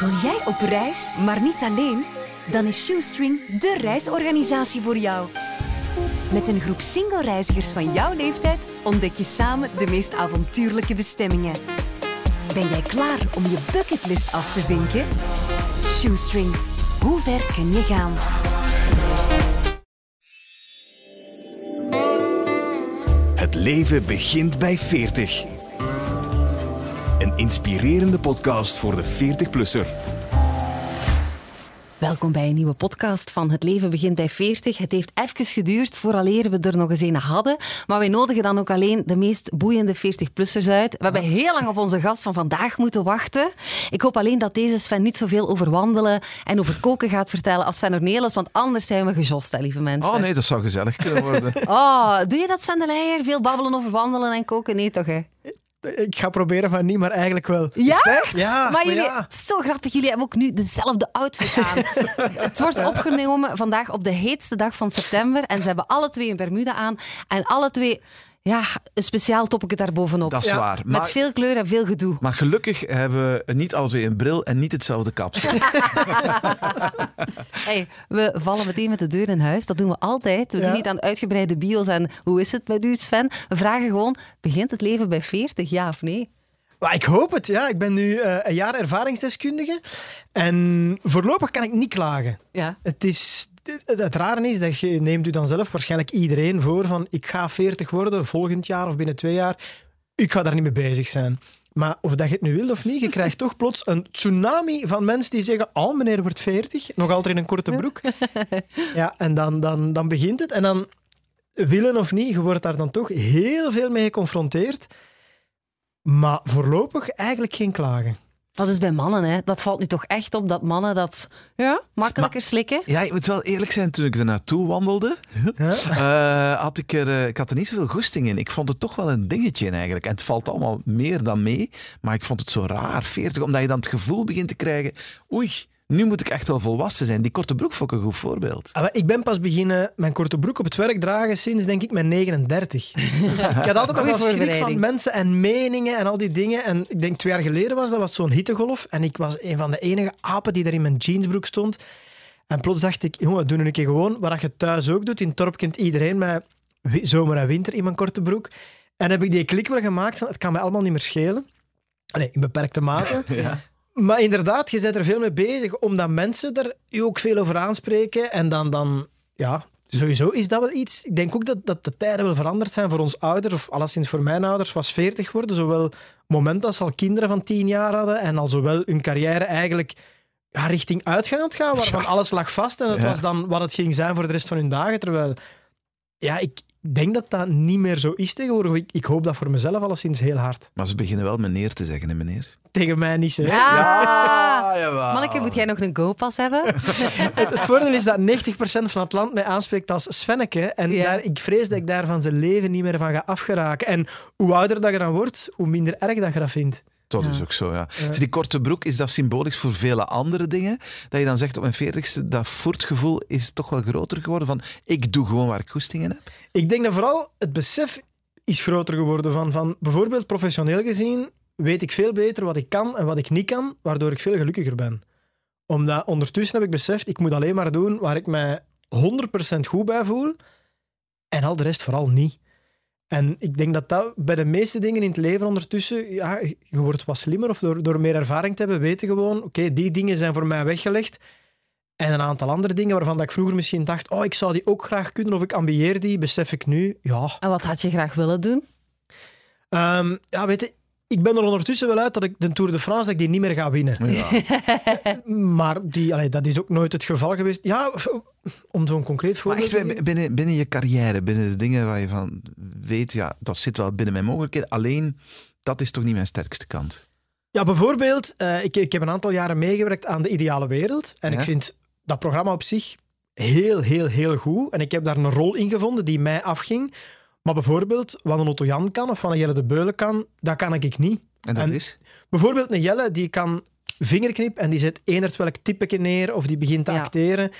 Wil jij op reis, maar niet alleen? Dan is Shoestring de reisorganisatie voor jou. Met een groep single reizigers van jouw leeftijd ontdek je samen de meest avontuurlijke bestemmingen. Ben jij klaar om je bucketlist af te vinken? Shoestring, hoe ver kun je gaan? Het leven begint bij 40. Een inspirerende podcast voor de 40-plusser. Welkom bij een nieuwe podcast van Het leven begint bij 40. Het heeft even geduurd vooraleer we er nog eens een hadden. Maar wij nodigen dan ook alleen de meest boeiende 40-plussers uit. We hebben heel lang op onze gast van vandaag moeten wachten. Ik hoop alleen dat deze Sven niet zoveel over wandelen en over koken gaat vertellen als Sven Ornelis, want anders zijn we gejost, hè, lieve mensen. Oh nee, dat zou gezellig kunnen worden. Oh, doe je dat, Sven de Leijer? Veel babbelen over wandelen en koken? Nee, toch, hè? Ik ga proberen van niet, maar eigenlijk wel. Ja? Ja, Maar jullie, ja. het is zo grappig, jullie hebben ook nu dezelfde outfit aan. het wordt opgenomen vandaag op de heetste dag van september. En ze hebben alle twee een Bermuda aan. En alle twee, ja, een speciaal topje daarbovenop. Dat is Ja, waar. Met Maar, veel kleur en veel gedoe. maar gelukkig hebben we niet alle twee een bril en niet hetzelfde kapsel. Hey, we vallen meteen met de deur in huis. Dat doen we altijd. We Ja. doen niet aan uitgebreide bios en hoe is het met u, Sven? We vragen gewoon, begint het leven bij 40, ja of nee? Maar ik hoop het, ja. Ik ben nu eh, een jaar ervaringsdeskundige. En voorlopig kan ik niet klagen. Ja. Het, is, het, het rare is dat je neemt u dan zelf waarschijnlijk iedereen voor van ik ga 40 worden volgend jaar of binnen twee jaar. Ik ga daar niet mee bezig zijn. Maar of dat je het nu wil of niet, je krijgt toch plots een tsunami van mensen die zeggen oh, meneer wordt 40, nog altijd in een korte broek. Ja, en dan, dan, dan begint het. En dan, willen of niet, je wordt daar dan toch heel veel mee geconfronteerd. Maar voorlopig eigenlijk geen klagen. Dat is bij mannen, hè. Dat valt nu toch echt op, dat mannen dat ja, makkelijker slikken. Ja, ik moet wel eerlijk zijn, toen ik er naartoe wandelde, eh, had ik, er, eh, ik had er niet zoveel goesting in. Ik vond het toch wel een dingetje in eigenlijk. En het valt allemaal meer dan mee, maar ik vond het zo raar, 40, omdat je dan het gevoel begint te krijgen, oei, nu moet ik echt wel volwassen zijn. Die korte broek vond ik een goed voorbeeld. Ah, Ik ben pas beginnen mijn korte broek op het werk dragen sinds, denk ik, mijn 39. ik had altijd nog wel schrik van mensen en meningen en al die dingen. En ik denk twee jaar geleden was dat was zo'n hittegolf. En ik was een van de enige apen die daar in mijn jeansbroek stond. En plots dacht ik, jongen, doe nu een keer gewoon wat je thuis ook doet. In het dorp kent iedereen met wi- zomer en winter in mijn korte broek. En heb ik die klik wel gemaakt het kan mij allemaal niet meer schelen. Nee, in beperkte mate. Maar inderdaad, je bent er veel mee bezig, omdat mensen er je ook veel over aanspreken. En dan, dan ja, sowieso is dat wel iets. Ik denk ook dat, dat de tijden wel veranderd zijn voor ons ouders, of alleszins voor mijn ouders, was 40 worden. Zowel het moment dat ze al kinderen van 10 jaar hadden, en al zowel hun carrière eigenlijk ja, richting uitgaan aan het gaan, waarvan alles lag vast. En dat Ja. was dan wat het ging zijn voor de rest van hun dagen. Terwijl, ja, ik denk dat dat niet meer zo is tegenwoordig. Ik, ik hoop dat voor mezelf alleszins heel hard. Maar ze beginnen wel meneer te zeggen, hè, meneer? Tegen mij niet, hè. Ja! jawel. Manneke, moet jij nog een go-pas hebben? Het, het voordeel is dat 90% van het land mij aanspreekt als Svenneke. En Ja. daar, ik vrees dat ik daar van zijn leven niet meer van ga afgeraken. En hoe ouder dat je dan wordt, hoe minder erg dat je dat vindt. Dat is ook zo, ja. Dus die korte broek, is dat symbolisch voor vele andere dingen? Dat je dan zegt op mijn veertigste, dat voortgevoel is toch wel groter geworden van ik doe gewoon waar ik goesting in heb? Ik denk dat vooral het besef is groter geworden van, van bijvoorbeeld professioneel gezien weet ik veel beter wat ik kan en wat ik niet kan, waardoor ik veel gelukkiger ben. Omdat ondertussen heb ik beseft, ik moet alleen maar doen waar ik mij 100% goed bij voel en al de rest vooral niet. En ik denk dat dat bij de meeste dingen in het leven ondertussen, ja, je wordt wat slimmer of door, door meer ervaring te hebben, weten gewoon, oké, die dingen zijn voor mij weggelegd. En een aantal andere dingen waarvan dat ik vroeger misschien dacht, oh, ik zou die ook graag kunnen of ik ambieer die, besef ik nu, ja. En wat had je graag willen doen? Ehm, ja, weet je, ik ben er ondertussen wel uit dat ik de Tour de France dat ik die niet meer ga winnen. Ja. Maar die, allee, dat is ook nooit het geval geweest. Ja, om zo'n concreet voorbeeld te geven. binnen, binnen je carrière, binnen de dingen waar je van weet, ja, dat zit wel binnen mijn mogelijkheden. Alleen, dat is toch niet mijn sterkste kant. Ja, bijvoorbeeld, eh, ik, ik heb een aantal jaren meegewerkt aan De Ideale Wereld. En Ja. ik vind dat programma op zich heel, heel, heel goed. En ik heb daar een rol in gevonden die mij afging. Maar bijvoorbeeld, wat een Otto Jan kan of wat een Jelle de Beulen kan, dat kan ik niet. En dat En- is? Bijvoorbeeld een Jelle, die kan vingerknip en die zet eender welk typetje neer of die begint te Ja. acteren.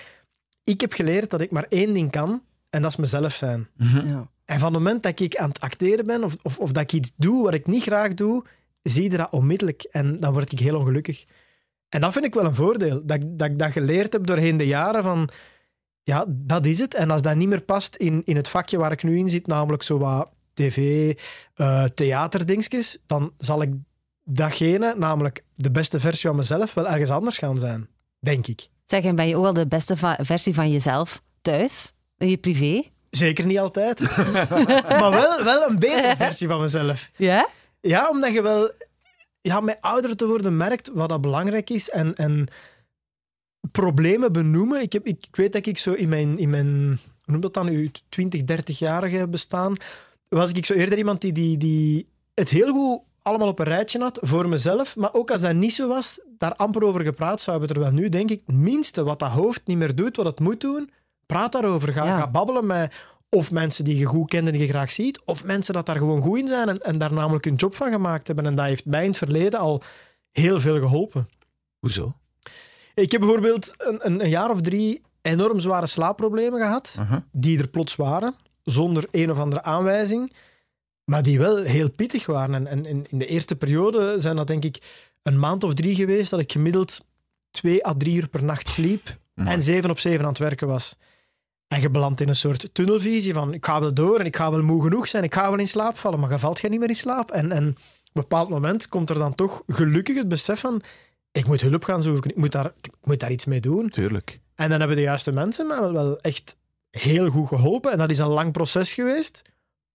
Ik heb geleerd dat ik maar één ding kan en dat is mezelf zijn. Ja. En van het moment dat ik aan het acteren ben of, of, of dat ik iets doe wat ik niet graag doe, zie je dat onmiddellijk en dan word ik heel ongelukkig. En dat vind ik wel een voordeel. Dat, ik- dat ik dat geleerd heb doorheen de jaren van... Ja, dat is het. En als dat niet meer past in, in het vakje waar ik nu in zit, namelijk zo wat tv, eh theaterdingetjes, dan zal ik datgene, namelijk de beste versie van mezelf, wel ergens anders gaan zijn. Denk ik. Zeg, en ben je ook wel de beste versie van jezelf thuis? In je privé? Zeker niet altijd. maar wel, wel een betere versie van mezelf. Ja? Ja, omdat je wel ja, met ouder te worden merkt wat dat belangrijk is en, en problemen benoemen. Ik, heb, ik, ik weet dat ik zo in mijn, in mijn hoe noem dat dan, uw 20, 30-jarige bestaan, was ik zo eerder iemand die, die, die het heel goed allemaal op een rijtje had voor mezelf. Maar ook als dat niet zo was, daar amper over gepraat zou hebben. Terwijl nu denk ik, het minste wat dat hoofd niet meer doet, wat het moet doen, praat daarover. Ga, Ja. ga babbelen met of mensen die je goed kent en die je graag ziet, of mensen dat daar gewoon goed in zijn en, en daar namelijk een job van gemaakt hebben. En dat heeft mij in het verleden al heel veel geholpen. Hoezo? Ik heb bijvoorbeeld een, een, een jaar of drie enorm zware slaapproblemen gehad, die er plots waren, zonder een of andere aanwijzing, maar die wel heel pittig waren. En, en in, in de eerste periode zijn dat denk ik een maand of drie geweest dat ik gemiddeld twee à drie uur per nacht sliep en zeven op zeven aan het werken was. En je belandt in een soort tunnelvisie van ik ga wel door en ik ga wel moe genoeg zijn, ik ga wel in slaap vallen, maar je valt geen niet meer in slaap. En, en op een bepaald moment komt er dan toch gelukkig het besef van ik moet hulp gaan zoeken, ik moet daar, ik moet daar iets mee doen. Tuurlijk. En dan hebben de juiste mensen me wel- wel echt heel goed geholpen. En dat is een lang proces geweest.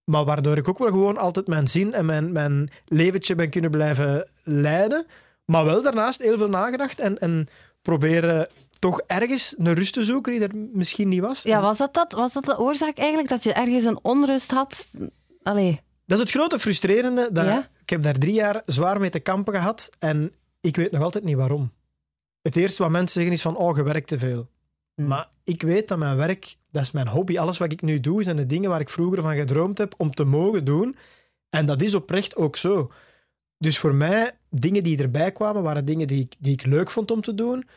Maar waardoor ik ook wel gewoon altijd mijn zin en mijn, mijn leventje ben kunnen blijven leiden. Maar wel daarnaast heel veel nagedacht en, en proberen toch ergens een rust te zoeken die er misschien niet was. Ja, was dat, dat? was dat de oorzaak eigenlijk? Dat je ergens een onrust had? Allee, Dat is het grote frustrerende. Dat Ja? Ik heb daar drie jaar zwaar mee te kampen gehad en ik weet nog altijd niet waarom. Het eerste wat mensen zeggen is van, oh, je werkt te veel. Hmm. Maar ik weet dat mijn werk, dat is mijn hobby. Alles wat ik nu doe, zijn de dingen waar ik vroeger van gedroomd heb om te mogen doen. En dat is oprecht ook zo. Dus voor mij, dingen die erbij kwamen, waren dingen die ik, die ik leuk vond om te doen.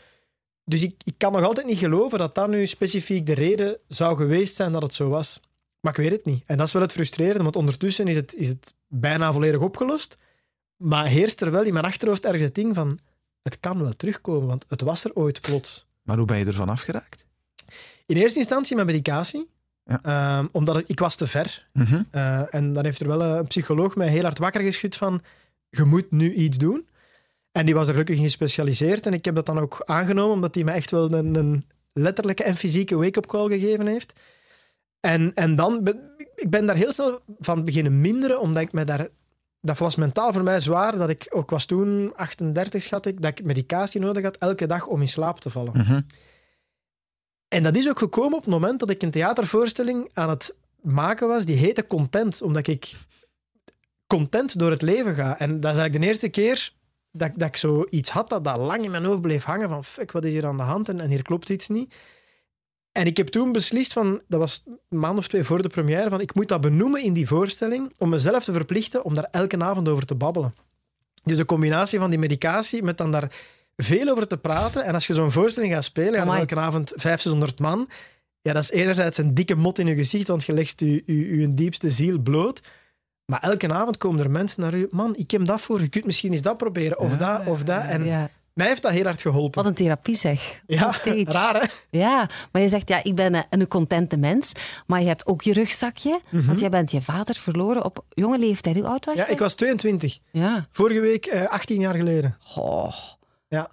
Dus ik, ik kan nog altijd niet geloven dat dat nu specifiek de reden zou geweest zijn dat het zo was. Maar ik weet het niet. En dat is wel het frustrerende, want ondertussen is het, is het bijna volledig opgelost. Maar heerst er wel in mijn achterhoofd ergens het ding van... Het kan wel terugkomen, want het was er ooit plots. Maar hoe ben je ervan afgeraakt? In eerste instantie met medicatie. Ja. Ehm, omdat ik, ik was te ver. Eh, en dan heeft er wel een psycholoog mij heel hard wakker geschud van... Je moet nu iets doen. En die was er gelukkig in gespecialiseerd. En ik heb dat dan ook aangenomen, omdat hij me echt wel een, een letterlijke en fysieke wake-up call gegeven heeft. En, en dan... Ben, ik ben daar heel snel van beginnen minderen, omdat ik me daar... Dat was mentaal voor mij zwaar, dat ik ook was toen 38, schat ik, dat ik medicatie nodig had elke dag om in slaap te vallen. Mhm. En dat is ook gekomen op het moment dat ik een theatervoorstelling aan het maken was, die heette Content, omdat ik content door het leven ga. En dat is eigenlijk de eerste keer dat, dat ik zoiets had dat, dat lang in mijn hoofd bleef hangen van fuck, wat is hier aan de hand en, en hier klopt iets niet. En ik heb toen beslist van, dat was een maand of twee voor de première, van ik moet dat benoemen in die voorstelling om mezelf te verplichten om daar elke avond over te babbelen. Dus de combinatie van die medicatie met dan daar veel over te praten. En als je zo'n voorstelling gaat spelen, Amai. elke avond 500, 600 man. Ja, dat is enerzijds een dikke mot in je gezicht, want je legt je, je, je diepste ziel bloot. Maar elke avond komen er mensen naar u. Man, ik heb dat voor. Je kunt misschien eens dat proberen. Of Ja, dat, of dat. En ja. Mij heeft dat heel hard geholpen. Wat een therapie zeg. ja, raar hè? Ja, maar je zegt, ja, ik ben een, een contente mens, maar je hebt ook je rugzakje, want jij bent je vader verloren op jonge leeftijd. Hoe oud was Mhm. Ja, je? ik was 22. Ja. Vorige week eh, 18 jaar geleden. Oh, Ja,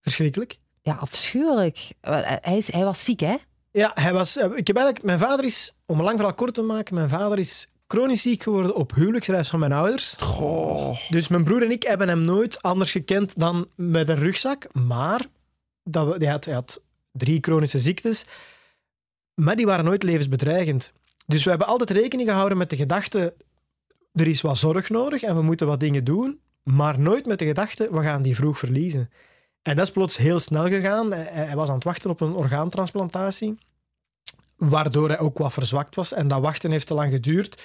verschrikkelijk. ja, afschuwelijk. Wel, Hij, is, hij was ziek, hè? Ja, hij was, eh, ik heb eigenlijk, mijn vader is, om een lang verhaal kort te maken, mijn vader is chronisch ziek geworden op huwelijksreis van mijn ouders. Goh. Dus mijn broer en ik hebben hem nooit anders gekend dan met een rugzak. Maar dat we, hij, had, hij had drie chronische ziektes, maar die waren nooit levensbedreigend. Dus we hebben altijd rekening gehouden met de gedachte, er is wat zorg nodig en we moeten wat dingen doen, maar nooit met de gedachte, we gaan die vroeg verliezen. En dat is plots heel snel gegaan. Hij, hij was aan het wachten op een orgaantransplantatie, waardoor hij ook wat verzwakt was. En dat wachten heeft te lang geduurd.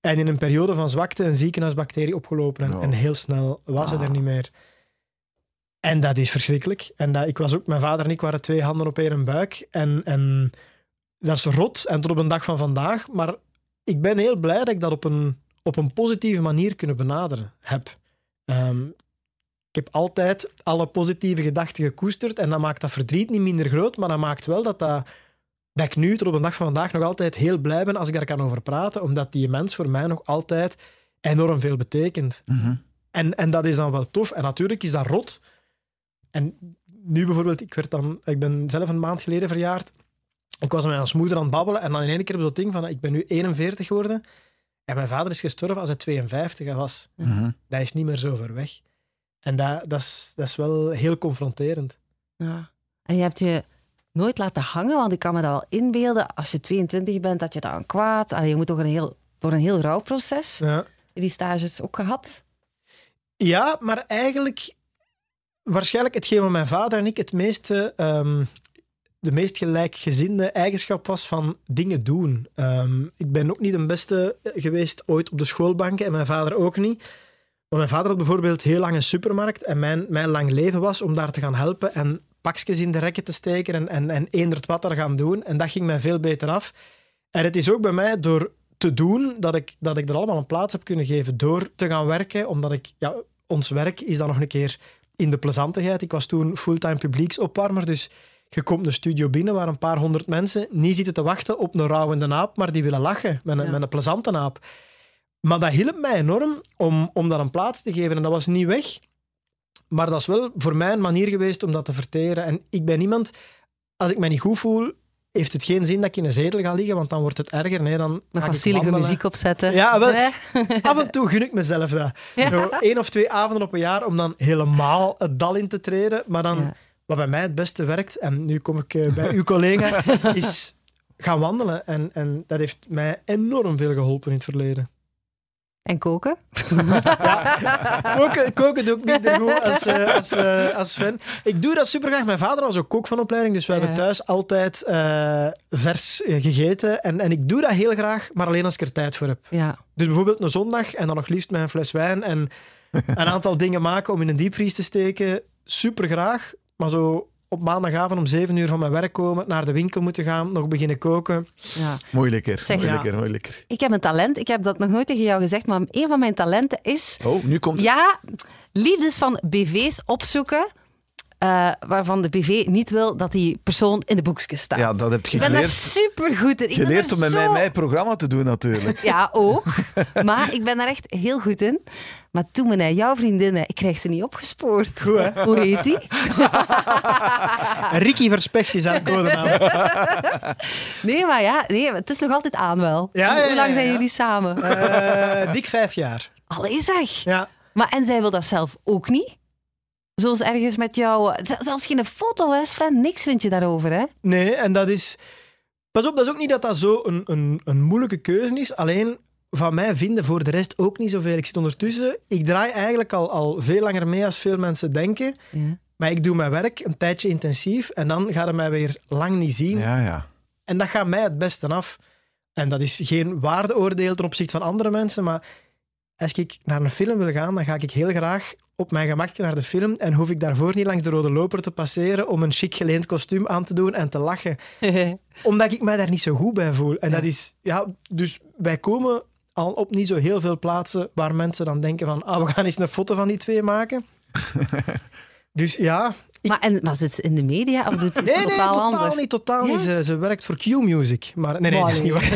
En in een periode van zwakte een ziekenhuisbacterie opgelopen. En, en heel snel was hij er niet meer. En dat is verschrikkelijk. En dat, ik was ook, mijn vader en ik waren twee handen op één buik. En, en dat is rot. En tot op een dag van vandaag. Maar ik ben heel blij dat ik dat op een, op een positieve manier kunnen benaderen heb. Ehm, ik heb altijd alle positieve gedachten gekoesterd en dat maakt dat verdriet niet minder groot, maar dat maakt wel dat, dat, dat ik nu tot op de dag van vandaag nog altijd heel blij ben als ik daar kan over praten, omdat die mens voor mij nog altijd enorm veel betekent. Mhm. En, en dat is dan wel tof. En natuurlijk is dat rot. En nu bijvoorbeeld, ik, werd dan, ik ben zelf een maand geleden verjaard. Ik was met mijn moeder aan het babbelen en dan in één keer op dat ding van, ik ben nu 41 geworden en mijn vader is gestorven als hij 52 was. Mhm. Dat is niet meer zo ver weg. En dat, dat, is, dat is wel heel confronterend. Ja. En je hebt je nooit laten hangen, want ik kan me dat wel inbeelden. Als je 22 bent, dat je dan kwaad... Allee, je moet toch een heel, door een heel rouwproces. Ja. Die stages ook gehad. Ja, maar eigenlijk waarschijnlijk hetgeen wat mijn vader en ik het meeste, ehm, de meest gelijkgezinde eigenschap was van dingen doen. Ehm, ik ben ook niet de beste geweest ooit op de schoolbanken en mijn vader ook niet. Maar mijn vader had bijvoorbeeld heel lang een supermarkt en mijn, mijn lang leven was om daar te gaan helpen en pakjes in de rekken te steken en, en, en eenderd wat er gaan doen. En dat ging mij veel beter af. En het is ook bij mij door te doen dat ik, dat ik er allemaal een plaats heb kunnen geven door te gaan werken, omdat ik, ja, ons werk is dan nog een keer in de plezantigheid. Ik was toen fulltime publieksopwarmer, dus je komt een studio binnen waar een paar honderd mensen niet zitten te wachten op een rouwende naap, maar die willen lachen met een, Ja. met een plezante naap. Maar dat hielp mij enorm om, om dat een plaats te geven en dat was niet weg. Maar dat is wel voor mij een manier geweest om dat te verteren. En ik ben iemand, als ik me niet goed voel, heeft het geen zin dat ik in een zetel ga liggen, want dan wordt het erger. Nee, dan Nog ga zielige muziek opzetten. Ja, wel. Af en toe gun ik mezelf dat. Ja. Zo één of twee avonden op een jaar om dan helemaal het dal in te treden. Maar dan, Ja. wat bij mij het beste werkt, en nu kom ik eh, bij uw collega, is gaan wandelen. En, en dat heeft mij enorm veel geholpen in het verleden. En koken? Koken, koken doe ik minder goed als, eh, als, eh, als Sven. Ik doe dat super graag. Mijn vader was ook kok van opleiding, dus we Ja. hebben thuis altijd eh, vers gegeten. En, en ik doe dat heel graag, maar alleen als ik er tijd voor heb. Ja. Dus bijvoorbeeld een zondag en dan nog liefst met een fles wijn en een aantal dingen maken om in een diepvries te steken. Super graag. Maar zo op maandagavond om zeven uur van mijn werk komen, naar de winkel moeten gaan, nog beginnen koken. ja. Moeilijker, Zeg, moeilijker, ja. moeilijker. Ik heb een talent. Ik heb dat nog nooit tegen jou gezegd, maar een van mijn talenten is... Oh, nu komt het. Ja, liefdes van BV's opzoeken, eh, waarvan de BV niet wil dat die persoon in de boekjes staat. Ja, dat heb je ik ben daar geleerd, super goed in. Ik geleerd om met zo- mij mijn programma te doen, natuurlijk. Ja, ook. Maar ik ben daar echt heel goed in. Maar toen naar jouw vriendinnen, ik krijg ze niet opgespoord. Goed, hè? Hoe heet die? Ricky Verspecht is haar codenaam. Nee, maar ja, nee, het is nog altijd aan wel. Ja, ja, Hoe lang zijn jullie samen? Eh, dik vijf jaar. Allee zeg. Ja. Maar en zij wil dat zelf ook niet? Zoals ergens met jou... z- Zelfs geen foto, hè, Sven? Niks vind je daarover, hè? Nee, en dat is... Pas op, dat is ook niet dat dat zo een, een, een moeilijke keuze is. Alleen van mij vinden voor de rest ook niet zoveel. Ik zit ondertussen... Ik draai eigenlijk al, al veel langer mee als veel mensen denken. Ja. Maar ik doe mijn werk een tijdje intensief en dan gaat het mij weer lang niet zien. Ja, ja. En dat gaat mij het beste af. En dat is geen waardeoordeel ten opzichte van andere mensen, maar als ik naar een film wil gaan, dan ga ik heel graag op mijn gemakje naar de film en hoef ik daarvoor niet langs de rode loper te passeren om een chic geleend kostuum aan te doen en te lachen. Omdat ik mij daar niet zo goed bij voel. En Ja. dat is... Ja, dus wij komen al op niet zo heel veel plaatsen waar mensen dan denken van ah, we gaan eens een foto van die twee maken. dus ja... Ik, Maar, en, maar zit ze in de media of doet ze iets Nee, nee, totaal totaal anders? niet. Totaal Ja? niet. Ze, ze werkt voor Q-Music. Maar nee, nee, dat is niet waar.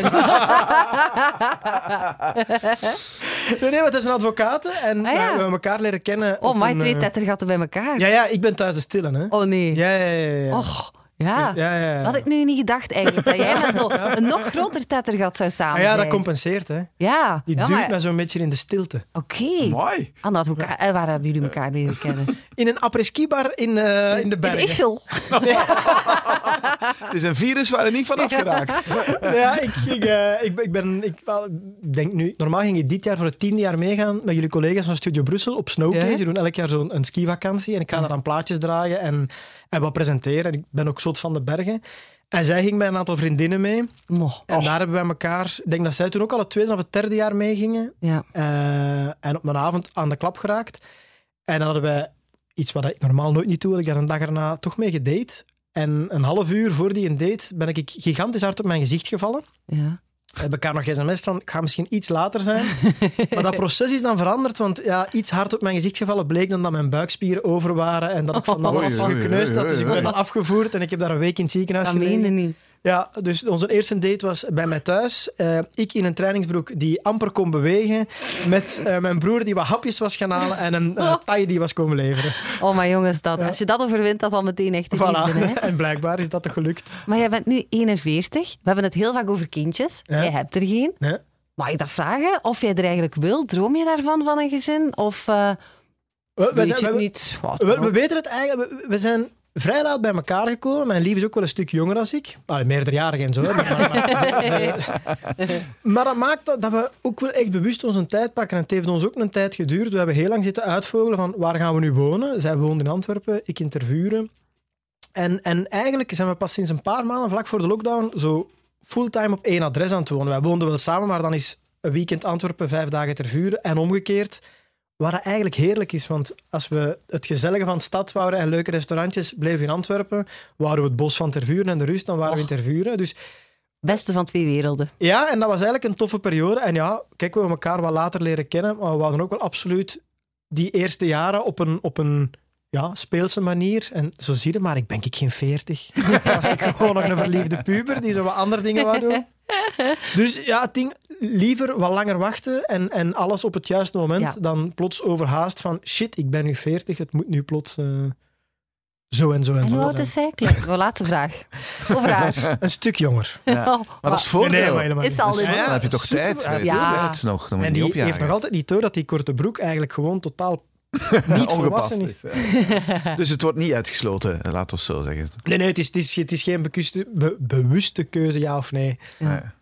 nee, nee, maar het is een advocaat. En Ah, ja. we hebben elkaar leren kennen. Oh, maar twee eh, tettergatten bij elkaar. Ja, ja, ik ben thuis de stille, hè. Oh nee. Ja, ja, ja. ja, ja. Och, ja. Dus- ja, ja, ja. Dat had ik nu niet gedacht eigenlijk. Dat jij met zo een nog groter tettergat zou samen Ah, ja, dat compenseert, hè. Ja, Die ja, duwt maar- mij zo'n beetje in de stilte. Oké. Mooi. Aan de advocaat. En waar hebben jullie elkaar leren kennen? In een après-ski-bar in, eh, in de In bergen. Ischel. Het is een virus waar je niet van afgeraakt. ja, ik, ik, eh, ik, ben- ik ben... Ik wel, ik denk nu... Normaal ging ik dit jaar voor het tiende jaar meegaan met jullie collega's van Studio Brussel op Snowcase. Ja. Die doen elk jaar zo'n een skivakantie. En ik ga daar dan plaatjes draaien en, en wat presenteren. En ik ben ook zot van de bergen. En zij ging met een aantal vriendinnen mee. Mo. En daar hebben wij elkaar... Ik denk dat zij toen ook al het tweede of het derde jaar meegingen. Ja. Eh, en op een avond aan de klap geraakt. En dan hadden wij iets wat ik normaal nooit niet doe, had ik daar een dag erna toch mee gedate. En een half uur voor die een date ben ik gigantisch hard op mijn gezicht gevallen. Ja. We hebben elkaar nog sms van, ik ga misschien iets later zijn. maar dat proces is dan veranderd, want ja, iets hard op mijn gezicht gevallen bleek dan dat mijn buikspieren over waren en dat ik van alles oei, gekneusd had. Dus ik ben afgevoerd en ik heb daar een week in het ziekenhuis Dat gelegen. niet. Ja, dus onze eerste date was bij mij thuis. Eh, ik in een trainingsbroek die amper kon bewegen. Met eh, mijn broer die wat hapjes was gaan halen en een uh, taille die was komen leveren. Oh, maar jongens, dat, als je dat overwint, dat is al meteen echt een Voilà. liefde, hè? En blijkbaar is dat toch gelukt. Maar jij bent nu 41. We hebben het heel vaak over kindjes. Ja. Jij hebt er geen. Nee. Mag ik dat vragen? Of jij er eigenlijk wil? Droom je daarvan, van een gezin? Of eh We, zijn- we- niet? Wat we, weten het eigenlijk. We zijn vrij laat bij elkaar gekomen. Mijn lief is ook wel een stuk jonger dan ik. Allee, meerderjarig en zo. Maar, maar, maar dat maakt dat, dat we ook wel echt bewust onze tijd pakken. En het heeft ons ook een tijd geduurd. We hebben heel lang zitten uitvogelen van waar gaan we nu wonen. Zij woont in Antwerpen, ik in Tervuren. En, en eigenlijk zijn we pas sinds een paar maanden, vlak voor de lockdown, zo fulltime op één adres aan het wonen. Wij woonden wel samen, maar dan is een weekend Antwerpen, vijf dagen Tervuren. En omgekeerd, waar het eigenlijk heerlijk is. Want als we het gezellige van de stad wouden en leuke restaurantjes, bleven in Antwerpen. Waren we het bos van Tervuren en de rust, dan waren we in Tervuren. Dus Beste van twee werelden. ja, en dat was eigenlijk een toffe periode. En ja, kijk, we hebben elkaar wat later leren kennen, maar we wouden ook wel absoluut die eerste jaren op een, op een ja, speelse manier. En zo zie je maar, ik ben ik geen veertig. was ik gewoon nog een verliefde puber die zo wat andere dingen wou doen. Dus ja, het ding, liever wat langer wachten en, en alles op het juiste moment Ja. dan plots overhaast van shit, ik ben nu veertig, het moet nu plots eh, zo en zo en, En zo hoe oud is zij? Laatste vraag. Over haar. Een stuk jonger. Ja. Oh, Maar dat is voordeel. Nee, nee, maar helemaal Is al Dus ja, dan heb je toch tijd. Ja, tijd nog. Dan moet En die heeft nog altijd niet door dat die korte broek eigenlijk gewoon totaal niet volwassen is. ja. Dus het wordt niet uitgesloten, laten we zo zeggen. Nee, nee, het is, het is, het is geen bekuste- be- bewuste keuze, ja of nee. Ja.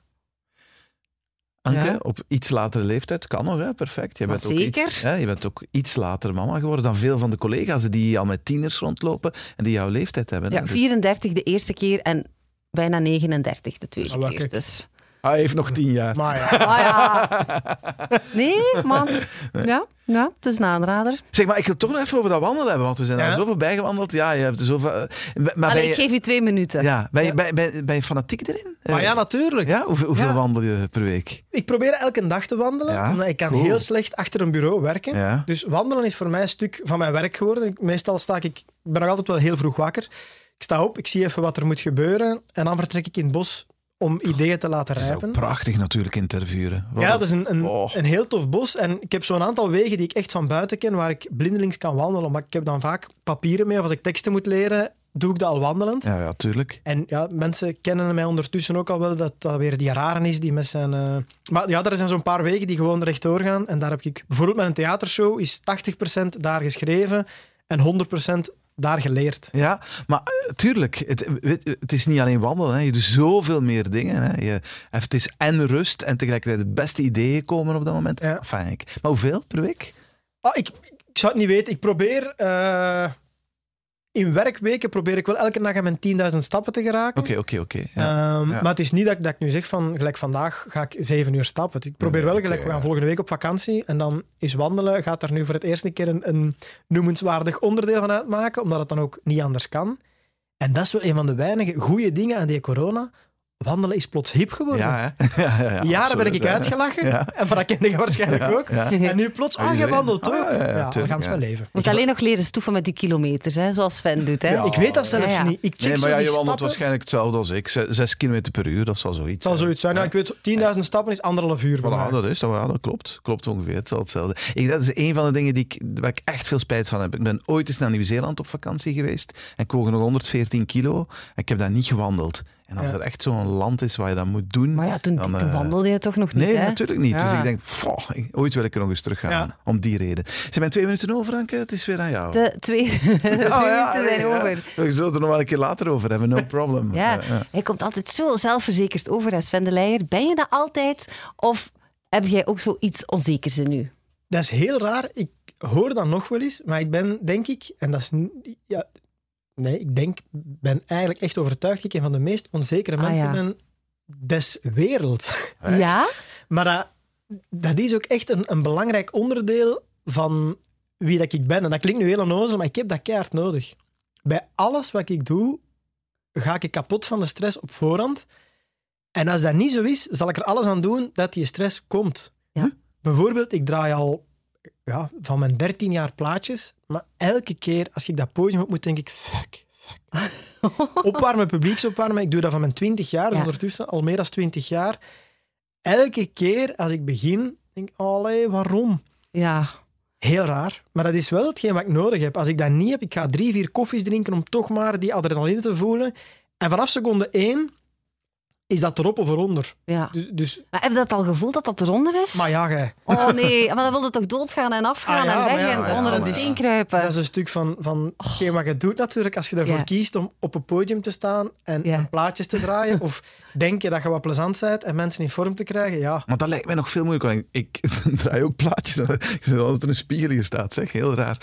Anke, Ja. op iets latere leeftijd kan nog, hè? perfect. Je bent, ook iets, hè, je bent ook iets later mama geworden dan veel van de collega's die al met tieners rondlopen en die jouw leeftijd hebben. hè. Ja, Dus- 34 de eerste keer en bijna 39 de tweede Ah, keer. Dus. Hij heeft nog tien jaar. Maar ja, Ah ja. Nee, maar ja, ja, het is een aanrader. Zeg maar, ik wil toch nog even over dat wandelen hebben, want we zijn Ja? er zo voorbij gewandeld. Ja, je hebt er zoveel... eh, Maar Allee, je, ik geef u twee minuten. ja, ben, je, ben, ben, ben je fanatiek erin? maar Eh, ja, natuurlijk. ja? Hoeveel, hoeveel Ja. wandel je per week? Ik probeer elke dag te wandelen, Ja, omdat ik kan cool. heel slecht achter een bureau werken. Ja. Dus wandelen is voor mij een stuk van mijn werk geworden. Meestal sta ik, ik ben nog altijd wel heel vroeg wakker. Ik sta op, ik zie even wat er moet gebeuren en dan vertrek ik in het bos om ideeën te laten Het is ook rijpen. prachtig natuurlijk interviewen. Ja, dat is een, een, Oh. een heel tof bos. En ik heb zo'n aantal wegen die ik echt van buiten ken, waar ik blindelings kan wandelen. Maar ik heb dan vaak papieren mee, of als ik teksten moet leren, doe ik dat al wandelend. Ja, ja, tuurlijk. En ja, mensen kennen mij ondertussen ook al wel dat dat weer die raren is die met zijn... eh, Maar ja, er zijn zo'n paar wegen die gewoon rechtdoor gaan. En daar heb ik... Bijvoorbeeld met een theatershow is 80% daar geschreven en 100% daar geleerd. Ja, maar eh, tuurlijk, het, het is niet alleen wandelen. Hè. Je doet zoveel meer dingen. Hè. Je, het is en rust en tegelijkertijd de beste ideeën komen op dat moment. Ja. Fijn. ik. Maar hoeveel per week? Ah, ik, ik zou het niet weten. Ik probeer... eh, in werkweken probeer ik wel elke dag aan mijn 10.000 stappen te geraken. Oké, oké, oké. Ja. Ehm, Ja. Maar het is niet dat ik, dat ik nu zeg van gelijk vandaag ga ik zeven uur stappen. Ik probeer Nee, wel gelijk, we gaan volgende week op vakantie en dan is wandelen, gaat daar nu voor het eerste keer een, een noemenswaardig onderdeel van uitmaken, omdat het dan ook niet anders kan. En dat is wel een van de weinige goede dingen aan die corona. Wandelen is plots hip geworden. Ja, hè? ja, ja, ja, Jaren ben ik uitgelachen, Ja. en van dat kende je waarschijnlijk Ja, ook. ja. En nu plots, Ah, ah, je wandelt ook. Ah, ja, ja, ja, we tuurlijk, gaan het leven. Je moet alleen nog leren stoeven met die kilometers, hè, zoals Sven doet. Hè. Ja. Ik weet dat zelfs Ja, ja. niet. Ik check Nee, maar ja, je wandelt stappen. waarschijnlijk hetzelfde als ik. Zes, kilometer per uur, dat zal zoiets Het zal zoiets zijn. Ja, ik weet, 10.000 stappen is anderhalf uur Voilà, dat is dat, ja, dat klopt. Klopt ongeveer. Het is hetzelfde. Ik, dat is een van de dingen die ik, waar ik echt veel spijt van heb. Ik ben ooit eens naar Nieuw-Zeeland op vakantie geweest en ik woog nog 114 kilo en ik heb daar niet gewandeld. En als Ja. er echt zo'n land is waar je dat moet doen... Maar ja, toen, dan, toen eh, wandelde je toch nog niet, Nee, hè? natuurlijk niet. Dus ik denk, "Foh, ik- ooit wil ik er nog eens terug gaan. Ja. Om die reden. Ze zijn twee minuten over, Anke. Het is weer aan jou. De twee, de twee Oh, ja, minuten zijn ja. over. We zullen het er nog wel een keer later over hebben, no problem. Ja, hij komt altijd zo zelfverzekerd over, hè, Sven de Leijer. Ben je dat altijd? Of heb jij ook zoiets onzekers in nu? Dat is heel raar. Ik hoor dat nog wel eens, maar ik ben, denk ik, en dat is... Ja, nee, ik denk, ben eigenlijk echt overtuigd dat ik een van de meest onzekere Ah, mensen ja. ben des wereld. Ja? Maar dat, dat is ook echt een, een belangrijk onderdeel van wie dat ik ben. En dat klinkt nu heel onnozel, maar ik heb dat keihard nodig. Bij alles wat ik doe, ga ik kapot van de stress op voorhand. En als dat niet zo is, zal ik er alles aan doen dat die stress komt. Ja. Bijvoorbeeld, ik draai al ja, van mijn 13 jaar plaatjes, maar elke keer als ik dat podium op moet, denk ik, fuck, fuck. opwarmen, publieksopwarmen, ik doe dat van mijn 20 jaar, Ja. ondertussen al meer dan 20 jaar. Elke keer als ik begin, denk ik, allee, waarom? Ja. Heel raar, maar dat is wel hetgeen wat ik nodig heb. Als ik dat niet heb, ik ga drie, vier koffies drinken om toch maar die adrenaline te voelen. En vanaf seconde één is dat erop of eronder. ja. Dus, dus Maar heb je dat al gevoeld dat dat eronder is? maar ja, gij, Oh nee, maar dan wilde toch doodgaan en afgaan Ah ja, en weg ja, en onder een steen kruipen. dat is een stuk van, van hetgeen wat je doet natuurlijk. Als je ervoor Ja. kiest om op een podium te staan en, Ja. en plaatjes te draaien, of denk je dat je wat plezant bent en mensen in vorm te krijgen, ja. Maar dat lijkt mij nog veel moeilijker. Ik, ik draai ook plaatjes. Ik zie altijd er een spiegel hier staat, zeg. Heel raar.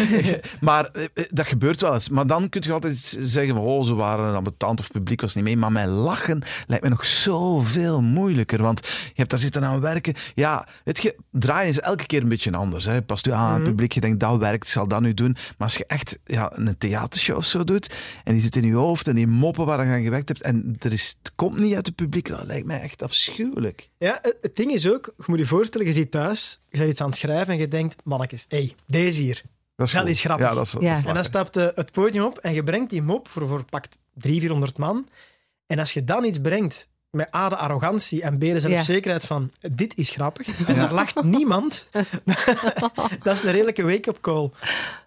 maar eh, eh, dat gebeurt wel eens. Maar dan kun je altijd zeggen, oh, ze waren ambetant of het publiek was niet mee. Maar mijn lachen lijkt mij nog zoveel moeilijker. Want je hebt daar zitten aan werken. Ja, weet je, draaien is elke keer een beetje anders. Hè. Past u aan aan het publiek, je denkt, dat werkt, ik zal dat nu doen. Maar als je echt ja, een theatershow of zo doet, en die zit in je hoofd, en die moppen waar je aan gewerkt hebt, en er is, het komt niet uit het publiek, dat lijkt mij echt afschuwelijk. Ja, het, ding is ook, je moet je voorstellen, je zit thuis, je bent iets aan het schrijven en je denkt, mannetjes, hé, hey, deze hier. Dat is, Dat is grappig. Ja, dat is, dat Ja. is En dan stapt het podium op en je brengt die mop voor, voor pakt 300, 400 man. En als je dan iets brengt met A, de arrogantie en B, de zelfzekerheid van dit is grappig en er lacht niemand, dat is een redelijke wake-up call.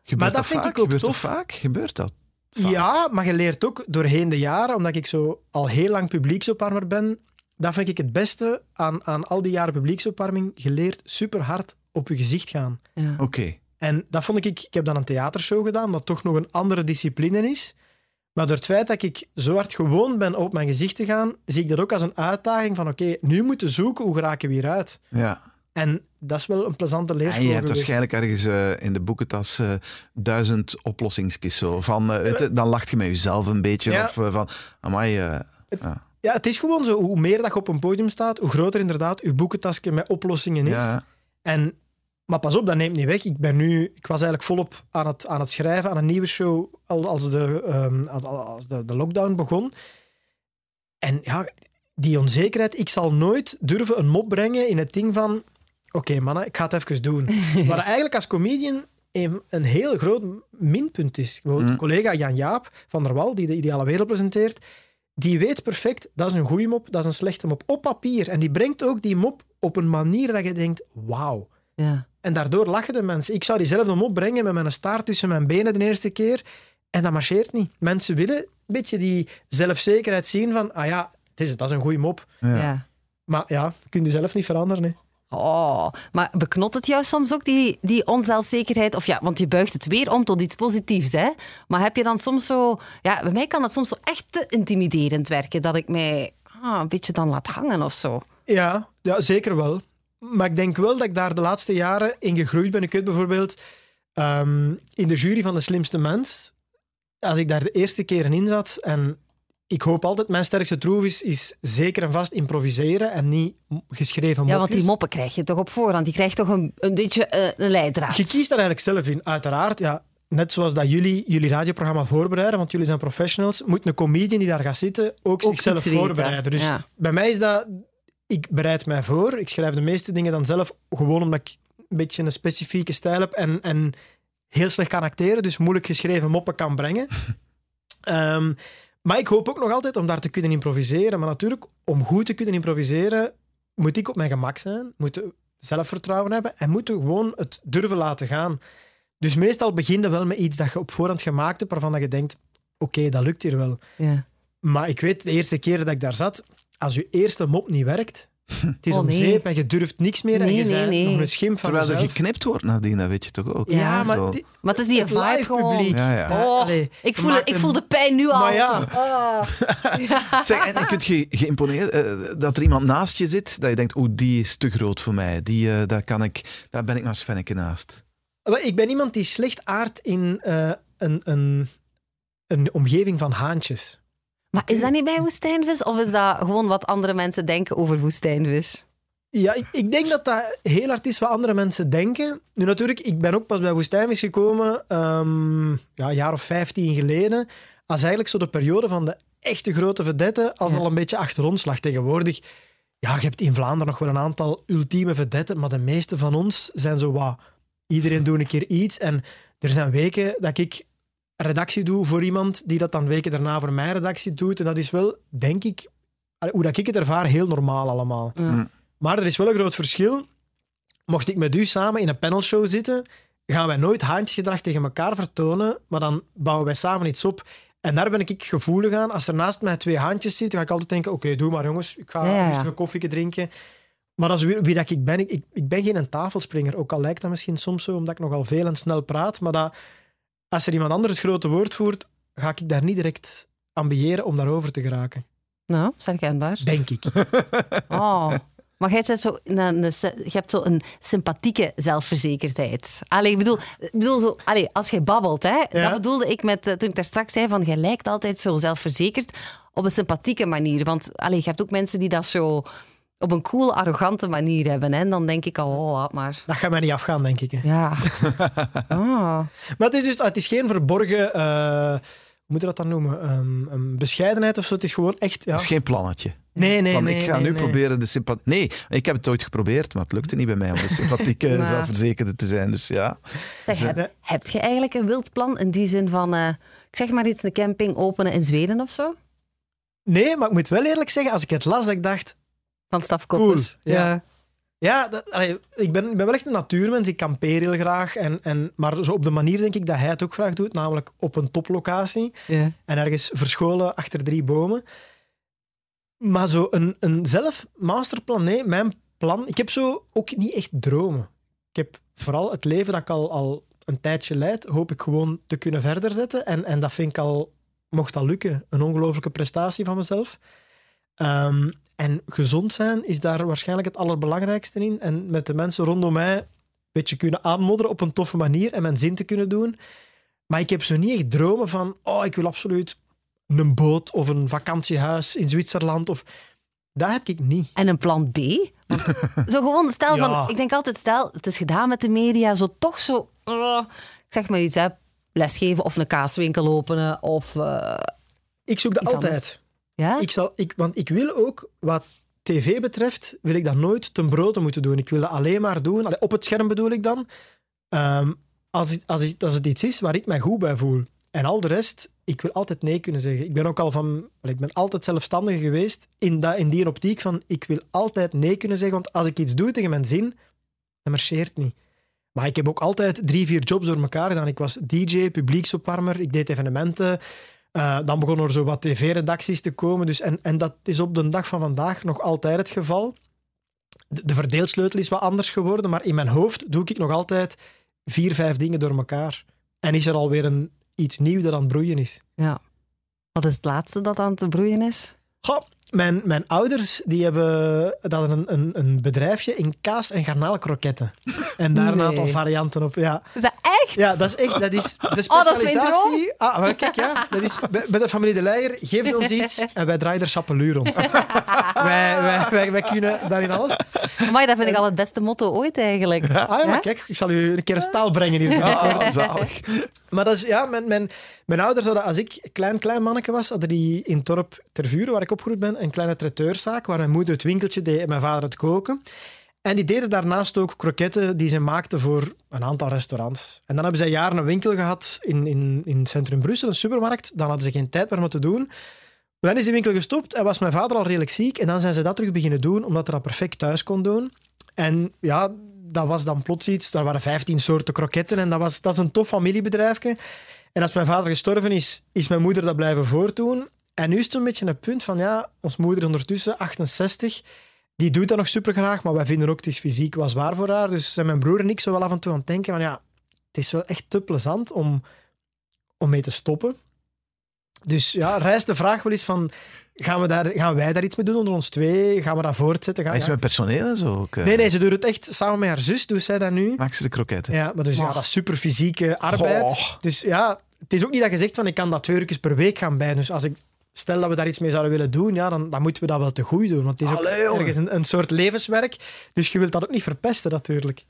Gebeurt Maar dat vind vaak? ik ook Gebeurt tof. Dat vaak? Gebeurt dat? Vaak. Ja, maar je leert ook doorheen de jaren, omdat ik zo al heel lang publieksopwarmer ben, dat vind ik het beste aan, aan al die jaren publieksopwarming. Je leert super hard op je gezicht gaan. Ja. Oké. En dat vond ik, ik heb dan een theatershow gedaan, wat toch nog een andere discipline is. Maar door het feit dat ik zo hard gewoon ben op mijn gezicht te gaan, zie ik dat ook als een uitdaging van oké, nu moeten zoeken hoe geraken we hieruit. Ja. En dat is wel een plezante En leerschool je hebt geweest. waarschijnlijk ergens eh, in de boekentas eh, duizend oplossingskist zo. Van, eh, weet je, dan lacht je met jezelf een beetje. Ja. Of van, amai, ja. Ja, het is gewoon zo, hoe meer dat je op een podium staat, hoe groter inderdaad je boekentasje met oplossingen is. ja. En, maar pas op, dat neemt niet weg. Ik, ben nu, ik was eigenlijk volop aan het, aan het schrijven aan een nieuwe show al- als de, ehm, als- de, de lockdown begon. En ja, die onzekerheid. Ik zal nooit durven een mop brengen in het ding van... Oké, mannen, ik ga het even doen. Wat eigenlijk als comedian een, een heel groot minpunt is. Bijvoorbeeld Mm. collega Jan-Jaap van der Wal, die de Ideale Wereld presenteert, die weet perfect, dat is een goede mop, dat is een slechte mop. Op papier. En die brengt ook die mop op een manier dat je denkt, wauw. Ja. En daardoor lachen de mensen. Ik zou diezelfde mop brengen met mijn staart tussen mijn benen de eerste keer. En dat marcheert niet. Mensen willen een beetje die zelfzekerheid zien van, ah ja, het is het, dat is een goede mop. Ja. Ja. Maar ja, je kunt je zelf niet veranderen. Hè. Oh, maar beknot het jou soms ook, die, die onzelfzekerheid? Of ja, want je buigt het weer om tot iets positiefs, hè? Maar heb je dan soms zo... Ja, bij mij kan dat soms zo echt te intimiderend werken, dat ik mij ah, een beetje dan laat hangen of zo. Ja, ja, zeker wel. Maar ik denk wel dat ik daar de laatste jaren in gegroeid ben. Ik weet bijvoorbeeld ehm, in de jury van De Slimste Mens, als ik daar de eerste keer in zat en ik hoop altijd, mijn sterkste troef is, is zeker en vast improviseren en niet geschreven mopjes. Ja, want die moppen krijg je toch op voorhand? Die krijgt toch een, een beetje eh, een leidraad? Je kiest daar eigenlijk zelf in. Uiteraard, ja, net zoals dat jullie jullie radioprogramma voorbereiden, want jullie zijn professionals, moet een comedian die daar gaat zitten ook, Ook zichzelf voorbereiden. Dus ja. bij mij is dat... Ik bereid mij voor. Ik schrijf de meeste dingen dan zelf gewoon omdat ik een beetje een specifieke stijl heb en, en heel slecht kan acteren, dus moeilijk geschreven moppen kan brengen. Ehm, maar ik hoop ook nog altijd om daar te kunnen improviseren. Maar natuurlijk, om goed te kunnen improviseren, moet ik op mijn gemak zijn, moet zelfvertrouwen hebben en moet gewoon het durven laten gaan. Dus meestal begin je wel met iets dat je op voorhand gemaakt hebt, waarvan dat je denkt, oké, dat lukt hier wel. Ja. Maar ik weet, de eerste keer dat ik daar zat, als je eerste mop niet werkt, het is Oh, om zeep en je durft niks meer en Nee, je nee, nog een schim van Terwijl er geknipt wordt nadien, dat weet je toch ook? Ja, Ja, maar die- Maar het is die het vibe live gewoon. publiek. Ja, ja. hè, Oh, allee, ik voel, ik een- voel de pijn nu al. Maar ja. Oh. Zeg, en, en kunt je geïmponeerd eh, dat er iemand naast je zit, dat je denkt, oeh, die is te groot voor mij. Die, eh, daar, kan ik, daar ben ik maar eens Fenneke naast. Ik ben iemand die slecht aardt in eh, een, een, een omgeving van haantjes. Maar is dat niet bij woestijnvis? Of is dat gewoon wat andere mensen denken over woestijnvis? Ja, ik, ik denk dat dat heel hard is wat andere mensen denken. Nu natuurlijk, ik ben ook pas bij Woestijnvis gekomen, ehm, ja, een jaar of vijftien geleden, als eigenlijk zo de periode van de echte grote vedetten als Ja. al een beetje achter ons lag. Tegenwoordig, ja, je hebt in Vlaanderen nog wel een aantal ultieme vedetten, maar de meeste van ons zijn zo wat... Iedereen doet een keer iets. En er zijn weken dat ik redactie doe voor iemand die dat dan weken daarna voor mijn redactie doet. En dat is wel, denk ik, hoe dat ik het ervaar, heel normaal allemaal. Ja. Maar er is wel een groot verschil. Mocht ik met u samen in een panelshow zitten, gaan wij nooit handjesgedrag tegen elkaar vertonen, maar dan bouwen wij samen iets op. En daar ben ik gevoelig aan. Als er naast mij twee handjes zitten, ga ik altijd denken, oké, doe maar jongens, ik ga Ja, ja, ja. rustig een koffie drinken. Maar wie, wie dat ik ben. Ik, ik, ik ben geen tafelspringer, ook al lijkt dat misschien soms zo, omdat ik nogal veel en snel praat. Maar dat, als er iemand anders het grote woord voert, ga ik daar niet direct ambiëren om daarover te geraken. Nou, is herkenbaar. Denk ik. Oh. Maar jij, bent zo, een, een, je hebt zo een sympathieke zelfverzekerdheid. Allee, ik bedoel, ik bedoel zo, allee, als je babbelt, hè, Ja. dat bedoelde ik met, eh, toen ik daar straks zei van jij lijkt altijd zo zelfverzekerd op een sympathieke manier. Want allee, je hebt ook mensen die dat zo op een cool, arrogante manier hebben. Hè. En dan denk ik al, oh, laat maar. Dat gaat mij niet afgaan, denk ik. hè. Ja. Ah. Maar het is dus het is geen verborgen, eh, hoe moet je dat dan noemen? Ehm, een bescheidenheid of zo. Het is gewoon echt. Ja. Dat is geen plannetje. Nee, nee, Van, nee. ik ga nee, nu nee. proberen de sympathie... Nee, ik heb het ooit geprobeerd, maar het lukte niet bij mij om een sympathieke Maar- zelfverzekerde te zijn. Dus ja. Zeg, Nee. heb, heb je eigenlijk een wild plan in die zin van, eh, ik zeg maar iets, een camping openen in Zweden of zo? Nee, maar ik moet wel eerlijk zeggen, als ik het las, dat ik dacht. Van Staf Koppes. Cool, ja. Ja, dat, allee, ik, ben, ik ben wel echt een natuurmens. Ik kampeer heel graag. En, en, maar zo op de manier denk ik dat hij het ook graag doet, namelijk op een toplocatie. Ja. En ergens verscholen achter drie bomen. Maar zo een, een zelf masterplan, nee, mijn plan... Ik heb zo ook niet echt dromen. Ik heb vooral het leven dat ik al, al een tijdje leid, hoop ik gewoon te kunnen verder zetten. En, en dat vind ik al, mocht dat lukken, een ongelooflijke prestatie van mezelf. Ehm, en gezond zijn is daar waarschijnlijk het allerbelangrijkste in. En met de mensen rondom mij een beetje kunnen aanmodderen op een toffe manier en mijn zin te kunnen doen. Maar ik heb zo niet echt dromen van, oh, ik wil absoluut een boot of een vakantiehuis in Zwitserland. Of... Dat heb ik niet. En een plan B? Zo gewoon, stel Ja. van, ik denk altijd, stel, het is gedaan met de media, zo toch zo, ik zeg maar iets, hè, lesgeven of een kaaswinkel openen of, eh, Ik zoek dat altijd. anders. Ja? Ik zal, ik, want ik wil ook, wat tv betreft, wil ik dat nooit ten broode moeten doen. Ik wil dat alleen maar doen, op het scherm bedoel ik dan, ehm, als, het, als, als het iets is waar ik mij goed bij voel. En al de rest, ik wil altijd nee kunnen zeggen. Ik ben ook al van, ik ben altijd zelfstandig geweest in, dat, in die optiek van, ik wil altijd nee kunnen zeggen, want als ik iets doe tegen mijn zin, dan marcheert niet. Maar ik heb ook altijd drie, vier jobs door elkaar gedaan. Ik was DJ, publieksopwarmer, ik deed evenementen. Uh, dan begonnen er zo wat tv-redacties te komen. Dus, en, en dat is op de dag van vandaag nog altijd het geval. De, de verdeelsleutel is wat anders geworden, maar in mijn hoofd doe ik nog altijd vier, vijf dingen door elkaar. En is er alweer een, iets nieuws dat aan het broeien is. ja. Wat is het laatste dat aan te broeien is? Goh, mijn, mijn ouders die hebben dat hadden een, een, een bedrijfje in kaas- en garnaalkroketten. En daar een Nee. aantal varianten op. Ja. Is dat echt? Ja, dat is echt, dat is de Oh, dat is mijn specialisatie. ah, maar kijk, ja, dat is bij, bij de familie De Leijer, geef ons iets en wij draaien er chapelure rond. wij, wij, wij, wij kunnen daarin alles. Maar dat vind ik al het beste motto ooit eigenlijk. Ah, ja, maar Ja? kijk, ik zal u een keer een staal brengen hier. Ah, zalig. Maar dat is, ja, mijn, mijn, mijn ouders hadden, als ik klein, klein manneke was, hadden die in het dorp Tervuren, waar ik opgegroeid ben, een kleine traiteurszaak, waar mijn moeder het winkeltje deed en mijn vader het koken. En die deden daarnaast ook kroketten die ze maakten voor een aantal restaurants. En dan hebben zij jaren een winkel gehad in, in, in Centrum Brussel, een supermarkt. Dan hadden ze geen tijd meer om het te doen. Maar dan is die winkel gestopt en was mijn vader al redelijk ziek. En dan zijn ze dat terug beginnen doen, omdat hij dat perfect thuis kon doen. En ja, dat was dan plots iets. Daar waren 15 soorten kroketten en dat, was, dat is een tof familiebedrijfje. En als mijn vader gestorven is, is mijn moeder dat blijven voortdoen. En nu is het zo'n beetje een punt van, ja, ons moeder is ondertussen 68. Die doet dat nog super graag, maar wij vinden ook het is fysiek wel zwaar voor haar. Dus zijn mijn broer en ik zo wel af en toe aan het denken van, ja, het is wel echt te plezant om, om mee te stoppen. Dus ja, rijst de vraag wel eens van, gaan, we daar, gaan wij daar iets mee doen onder ons twee? Gaan we dat voortzetten? Gaan, Hij is ja. met personeel en zo ook. eh, Nee, nee, ze doet het echt samen met haar zus, doet zij dat nu. Maakt ze de kroketten. Ja, maar dus ja, dat is super fysieke arbeid. Dus ja, het is ook niet dat je zegt van ik kan dat twee uur per week gaan bij. Dus als ik stel dat we daar iets mee zouden willen doen, ja, dan, dan moeten we dat wel te goed doen. Want het is ook Allee, ergens een, een soort levenswerk. Dus je wilt dat ook niet verpesten natuurlijk.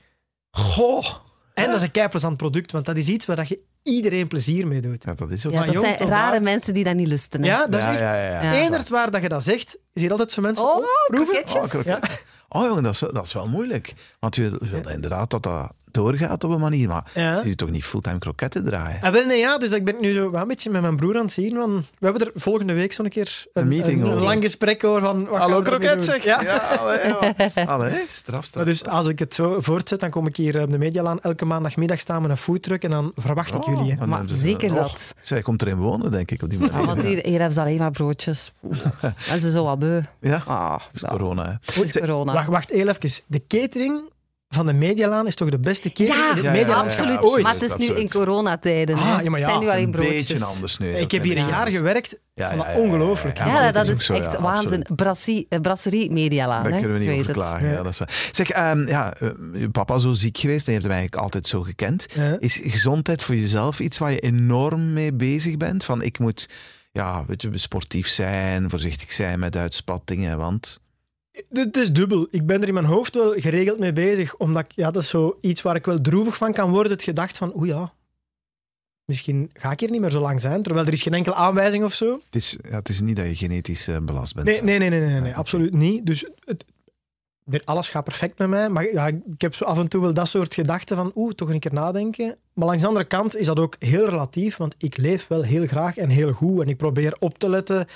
Goh. En dat is een keiplezant product, want dat is iets waar dat je iedereen plezier mee doet. Ja, dat is ook Ja, dat jong zijn rare mensen die dat niet lusten. hè. Ja, dat is ja, echt... ja, ja, ja. Ja. Eenderd waar dat je dat zegt, is hier altijd zo mensen... Oh, proeven. Oh. Oh jongen, dat is, dat is wel moeilijk. Want je wil inderdaad dat dat doorgaat op een manier. Maar Ja. je toch niet fulltime kroketten draaien? Ah, wel, nee, ja, dus ik ben nu zo wel een beetje met mijn broer aan het zien. Van, we hebben er volgende week zo'n keer een, Een meeting een, over. lang gesprek over. Van, wat Hallo kroket zeg! Ja. Ja, allee, ja. Allee, straf, straf. Maar dus als ik het zo voortzet, dan kom ik hier op de Medialaan elke maandagmiddag staan met een foodtruck en dan verwacht ik jullie. hè. Oh, Maar dan hebben zeker dat. Zij komt erin wonen, denk ik, op die manier. Ja, want hier, hier hebben ze alleen maar broodjes. En ze zo wat beu. Ja, Ah, is corona. Hè. Het is corona. Wacht, wacht heel even. De catering van de Medialaan is toch de beste catering Ja, in het ja, ja, Medialaan ja, absoluut. maar het is nu in coronatijden. hè. Ah, ja, maar ja, het zijn nu alleen Een broodjes. beetje anders nu. Ik heb hier een jaar gewerkt. Ja, dat ongelooflijk. ja, Ja, dat dat is echt waanzin. Brasserie, eh, brasserie Medialaan. Daar hè. kunnen we niet weet over het. klagen. Ja. dat is waar. Zeg, ehm, ja, eh, je papa zo ziek geweest en je hebt hem eigenlijk altijd zo gekend. Is gezondheid voor jezelf iets waar je enorm mee bezig bent? Van ik moet ja, weet je, sportief zijn, voorzichtig zijn met uitspattingen, want... Het is dubbel. Ik ben er in mijn hoofd wel geregeld mee bezig, omdat ik- ja, dat is zo iets waar ik wel droevig van kan worden. Het gedacht van, oeh ja, misschien ga ik hier niet meer zo lang zijn, terwijl er is geen enkele aanwijzing of zo. Het is, ja, het is niet dat je genetisch eh, belast bent. Nee, nee, nee, nee, nee, nee, Ja, oké. absoluut niet. Dus het, alles gaat perfect met mij, maar ja, ik heb zo af en toe wel dat soort gedachten van, oeh, toch een keer nadenken. Maar langs de andere kant is dat ook heel relatief, want ik leef wel heel graag en heel goed en ik probeer op te letten.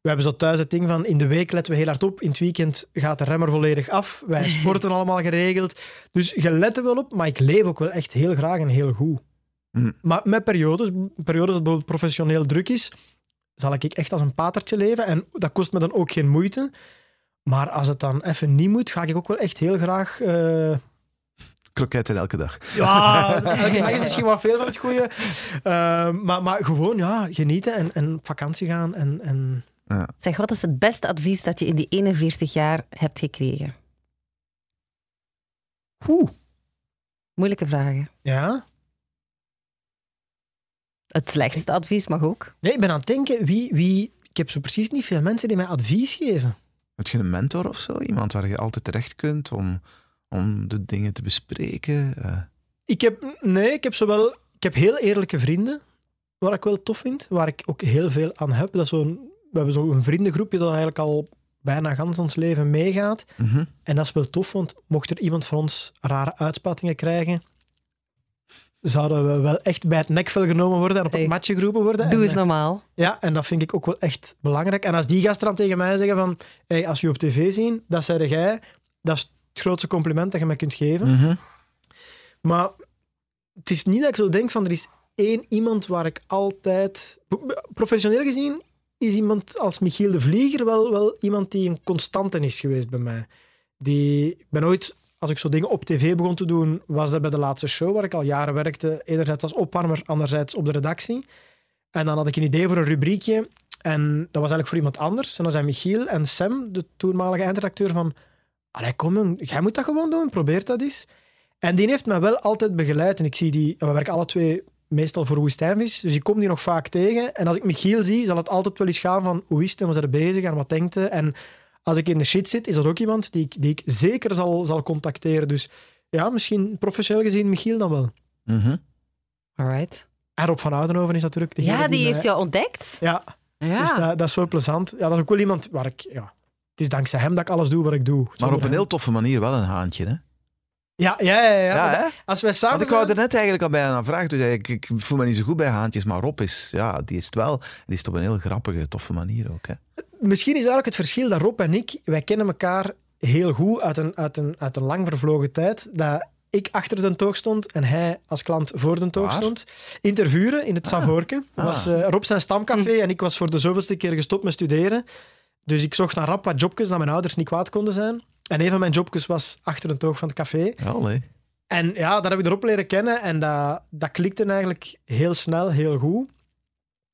We hebben zo thuis het ding van in de week letten we heel hard op. In het weekend gaat de remmer volledig af. Wij sporten allemaal geregeld. Dus je let er wel op, maar ik leef ook wel echt heel graag en heel goed. Mm. Maar met periodes, periodes dat bijvoorbeeld professioneel druk is, zal ik echt als een patertje leven. En dat kost me dan ook geen moeite. Maar als het dan even niet moet, ga ik ook wel echt heel graag. eh, Kroketten elke dag. ja, elke dag is misschien wat veel van het goede. Eh, maar, maar gewoon ja, genieten en, en op vakantie gaan. En, en Zeg, wat is het beste advies dat je in die 41 jaar hebt gekregen? Oeh, Moeilijke vragen. ja. Het slechtste advies mag ook. Nee, ik ben aan het denken, wie, wie... Ik heb zo precies niet veel mensen die mij advies geven. Heb je een mentor of zo? Iemand waar je altijd terecht kunt om, om de dingen te bespreken? Eh, Ik heb, nee, ik heb zowel... Ik heb heel eerlijke vrienden, wat ik wel tof vind, waar ik ook heel veel aan heb. Dat is zo'n, we hebben zo'n vriendengroepje dat eigenlijk al bijna gans ons leven meegaat. mhm. En dat is wel tof, want mocht er iemand van ons rare uitspattingen krijgen, zouden we wel echt bij het nekvel genomen worden en op het matje geroepen worden. Doe En, eens eh, normaal. Ja, en dat vind ik ook wel echt belangrijk. En als die gasten dan tegen mij zeggen van, hey, als je op tv zien, dat zei jij, dat is het grootste compliment dat je mij kunt geven. Mhm. Maar het is niet dat ik zo denk van, er is één iemand waar ik altijd... Professioneel gezien is iemand als Michiel de Vlieger wel, wel iemand die een constante is geweest bij mij. Die, ik ben ooit, als ik zo dingen op tv begon te doen, was dat bij de laatste show waar ik al jaren werkte. Enerzijds als opwarmer, anderzijds op de redactie. En dan had ik een idee voor een rubriekje. En dat was eigenlijk voor iemand anders. En dan zijn Michiel en Sam, de toenmalige eindredacteur, van... Allee, kom jij moet dat gewoon doen, probeer dat eens. En die heeft mij wel altijd begeleid. En ik zie die... We werken alle twee meestal voor Woestijnvis, dus ik kom die nog vaak tegen. En als ik Michiel zie, zal het altijd wel eens gaan van hoe is het en wat is er bezig en wat denkt hij. En als ik in de shit zit, is dat ook iemand die ik, die ik zeker zal, zal contacteren. Dus ja, misschien professioneel gezien Michiel dan wel. Mhm. Alright. En Rob van Oudenhoven is natuurlijk degene Ja, die heeft jou ontdekt. Ja, Ja. dus dat, dat is wel plezant. Ja, dat is ook wel iemand waar ik... Ja, het is dankzij hem dat ik alles doe wat ik doe. Maar op een heel toffe manier wel een haantje, hè? Ja, ja, ja. ja. Dat- Als wij samen Want ik wou er net eigenlijk al bijna aan vragen. Dus ik, ik voel me niet zo goed bij haantjes, maar Rob is, ja, die is het wel. Die is het op een heel grappige, toffe manier ook. Hè? Misschien is eigenlijk het verschil dat Rob en ik, wij kennen elkaar heel goed uit een, uit een, uit een lang vervlogen tijd. Dat ik achter de toog stond en hij als klant voor de toog Waar? stond. Interviewen in het Ah. was eh, Rob zijn stamcafé en ik was voor de zoveelste keer gestopt met studeren. Dus ik zocht naar rap wat jobjes dat mijn ouders niet kwaad konden zijn. En een van mijn jobjes was achter de toog van het café. En ja, daar heb ik erop leren kennen en dat, dat klikte eigenlijk heel snel, heel goed.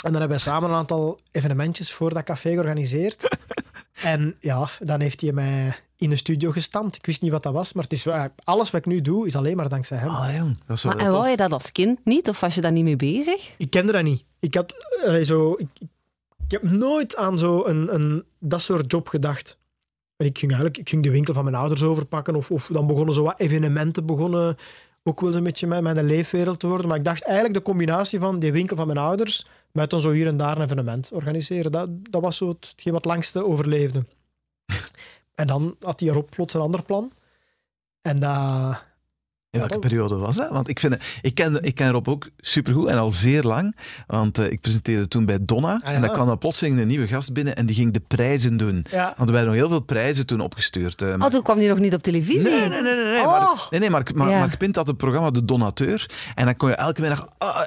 En dan hebben wij samen een aantal evenementjes voor dat café georganiseerd. en ja, dan heeft hij mij in de studio gestampt. Ik wist niet wat dat was, maar het is, wel- alles wat ik nu doe, is alleen maar dankzij hem. Allee, jong. Dat is wel Maar, en wou je dat als kind niet? Of was je daar niet mee bezig? Ik kende dat niet. Ik had allee, zo... Ik, ik, ik heb nooit aan zo een, een, dat soort job gedacht. En ik ging eigenlijk ik ging de winkel van mijn ouders overpakken of, of dan begonnen zo wat evenementen begonnen ook wel zo'n beetje mijn, mijn leefwereld te worden. Maar ik dacht eigenlijk de combinatie van die winkel van mijn ouders met dan zo hier en daar een evenement organiseren. Dat, dat was zo het- hetgeen wat langste overleefde. en dan had hij erop plots een ander plan. En dat... In welke periode was dat? Want ik, vind, ik, ken, ik ken Rob ook supergoed en al zeer lang. Want eh, ik presenteerde toen bij Donna. Ah, ja. En dan kwam er plotseling een nieuwe gast binnen en die ging de prijzen doen. Ja, Want er werden nog heel veel prijzen toen opgestuurd. Oh, toen kwam die nog niet op televisie. Nee, nee, nee, nee. nee. Oh. Maar, nee, nee, maar, maar, Ja. maar had het programma De Donateur. En dan kon je elke middag uh,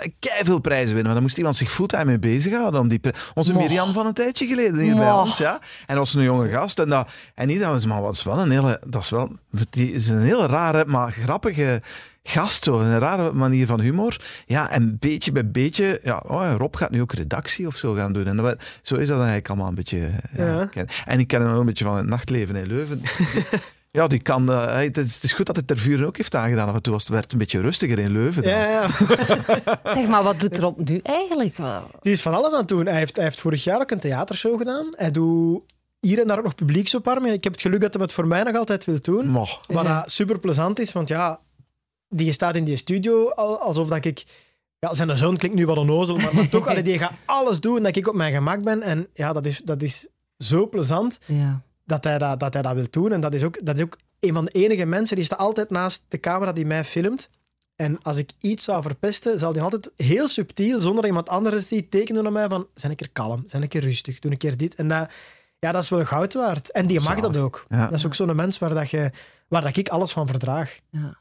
veel prijzen winnen. Maar dan moest iemand zich fulltime mee bezighouden. Om die Onze Moch. Mirjam van een tijdje geleden hier bij ons. Ja. En dat was een jonge gast. En, dat, en dat was, maar wat is wel een hele, dat is wel, die is een hele rare, maar grappige gast. Zo. Een rare manier van humor. Ja, en beetje bij beetje, ja, oh, Rob gaat nu ook redactie of zo gaan doen. En dat, zo is dat eigenlijk allemaal een beetje. Ja, Ja. ken- En ik ken hem ook een beetje van het nachtleven in Leuven. Ja, die kan. eh, het, is, het is goed dat het ter vuren ook heeft aangedaan. Af en toe was het werd het een beetje rustiger in Leuven. dan. ja, ja. Zeg maar, wat doet Rob nu eigenlijk? Die is van alles aan het doen. Hij heeft, hij heeft vorig jaar ook een theatershow gedaan. Hij doet hier en daar ook nog publieksopwarming. Ik heb het geluk dat hij het voor mij nog altijd wil doen. Moch. Wat Ja. super plezant is, want ja, die staat in die studio al- alsof dat ik. Ja, zijn zoon klinkt nu wel onnozel, maar, maar toch, allee, die gaat alles doen dat ik op mijn gemak ben. En ja, dat is, dat is zo plezant Ja. dat hij dat, dat hij dat wil doen. En dat is, ook, dat is ook een van de enige mensen die staat altijd naast de camera die mij filmt. En als ik iets zou verpesten, zal hij altijd heel subtiel, zonder dat iemand anders die tekenen naar mij van zijn een keer kalm, zijn een keer rustig, doe een keer dit. En dat, ja, dat is wel goud waard. En die mag Zalig. dat ook. Ja. Dat is ook zo'n mens waar, dat je, waar dat ik alles van verdraag. ja.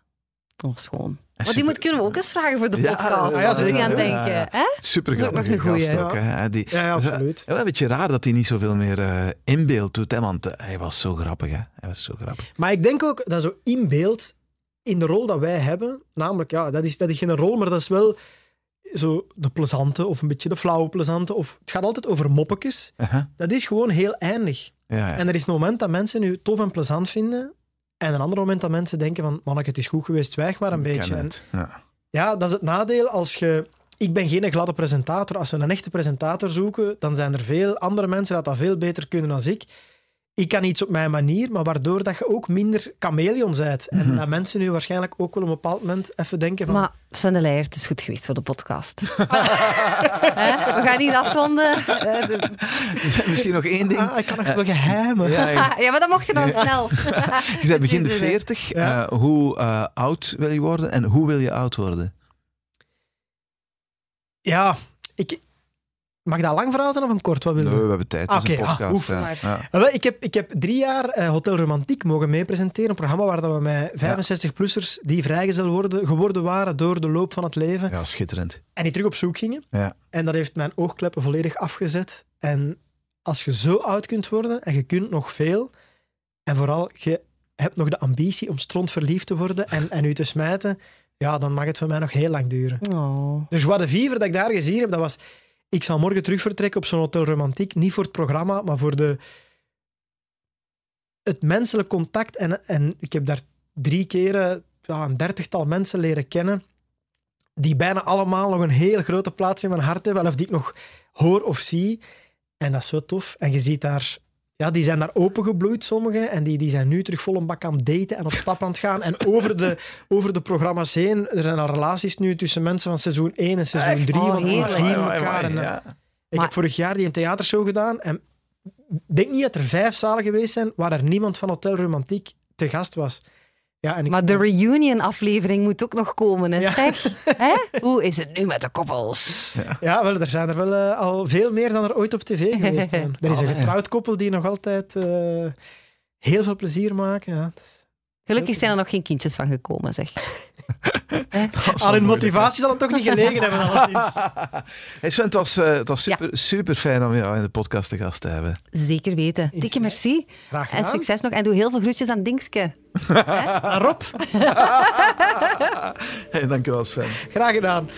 Schoon. En Maar die moet kunnen we ook eens vragen voor de Ja, podcast. ja, zeker. aan Ja, denken. Hè? Super grappige een gast goeie, ook. ja. Hè. Die, Ja, ja, dus, eh, absoluut. Wel een beetje raar dat hij niet zoveel meer eh, in beeld doet. Hè, want eh, hij was zo grappig. Hè. Hij was zo grappig. Maar ik denk ook dat zo in beeld, in de rol dat wij hebben, namelijk, ja, dat is, dat is geen rol, maar dat is wel zo de plezante of een beetje de flauwe plezante. Of het gaat altijd over moppetjes. Dat is gewoon heel eindig. Ja, ja. En er is een moment dat mensen u tof en plezant vinden. En een ander moment dat mensen denken van, manneke, het is goed geweest, zwijg maar een Ik beetje. En. Ja. ja, dat is het nadeel als je... Ik ben geen gladde presentator. Als ze een echte presentator zoeken, dan zijn er veel andere mensen dat dat veel beter kunnen dan ik. Ik kan iets op mijn manier, maar waardoor dat je ook minder chameleon bent. En dat mensen nu waarschijnlijk ook wel op een bepaald moment even denken van... Maar Sven de Leijer, het is goed geweest voor de podcast. Hè? We gaan hier afronden. Eh, Misschien nog één ding. Ah, ik kan nog wel geheimen. Ja, ja. ja, maar dat mocht je dan snel. Je bent begin de Dit is het. 40. Ja. Eh, hoe eh, oud wil je worden en hoe wil je oud worden? Ja, ik... Mag dat lang verhaal zijn of een kort? Wat wil je? Nee, we hebben tijd. Het is Ah, een oké. Ah, podcast. oef, ja. wel, Ik heb, ik heb drie jaar eh, Hotel Romantiek mogen meepresenteren. Een programma waar dat we met 65-plussers die vrijgezel worden, geworden waren door de loop van het leven. ja, schitterend. En die terug op zoek gingen. Ja. En dat heeft mijn oogkleppen volledig afgezet. En als je zo oud kunt worden en je kunt nog veel, en vooral je hebt nog de ambitie om stront verliefd te worden en, en u te smijten, ja, dan mag het voor mij nog heel lang duren. Oh. De joie de vivre dat ik daar gezien heb, dat was... Ik zal morgen terug vertrekken op zo'n Hotel Romantiek. Niet voor het programma, maar voor de... Het menselijk contact. En, en ik heb daar drie keren ja, een dertigtal mensen leren kennen die bijna allemaal nog een heel grote plaats in mijn hart hebben, of die ik nog hoor of zie. En dat is zo tof. En je ziet daar... Ja, die zijn daar opengebloeid, sommigen. En die, die zijn nu terug vol een bak aan het daten en op stap aan het gaan. En over de, over de programma's heen, er zijn al relaties nu tussen mensen van seizoen 1 en seizoen 3. Oh, want die zien Amai, amai, elkaar. En, eh, ja. ik Maar- heb vorig jaar die een theatershow gedaan. En ik denk niet dat er vijf zalen geweest zijn waar er niemand van Hotel Romantiek te gast was. Ja, en ik, Maar de reunion-aflevering moet ook nog komen, hè, Ja. zeg. Hè? Hoe is het nu met de koppels? Ja, wel, er zijn er wel eh, al veel meer dan er ooit op tv geweest zijn. Er is een getrouwd koppel die nog altijd eh, heel veel plezier maken. Ja. Gelukkig zijn er nog geen kindjes van gekomen, zeg. Aan hun motivatie zal het toch niet gelegen hebben, alleszins. Hey Sven, het was, eh, het was Ja. super, super fijn om jou in de podcast te gast te hebben. Zeker weten. Dikke merci. Graag En gedaan. succes nog. En doe heel veel groetjes aan Dingske. Aan Rob, Hey, dankjewel Sven. graag gedaan.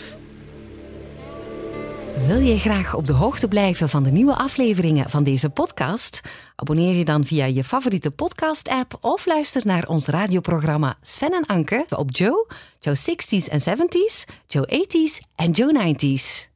Wil je graag op de hoogte blijven van de nieuwe afleveringen van deze podcast? Abonneer je dan via je favoriete podcast-app of luister naar ons radioprogramma Sven en Anke op Joe, Joe 60s en 70s, Joe 80s en Joe 90s.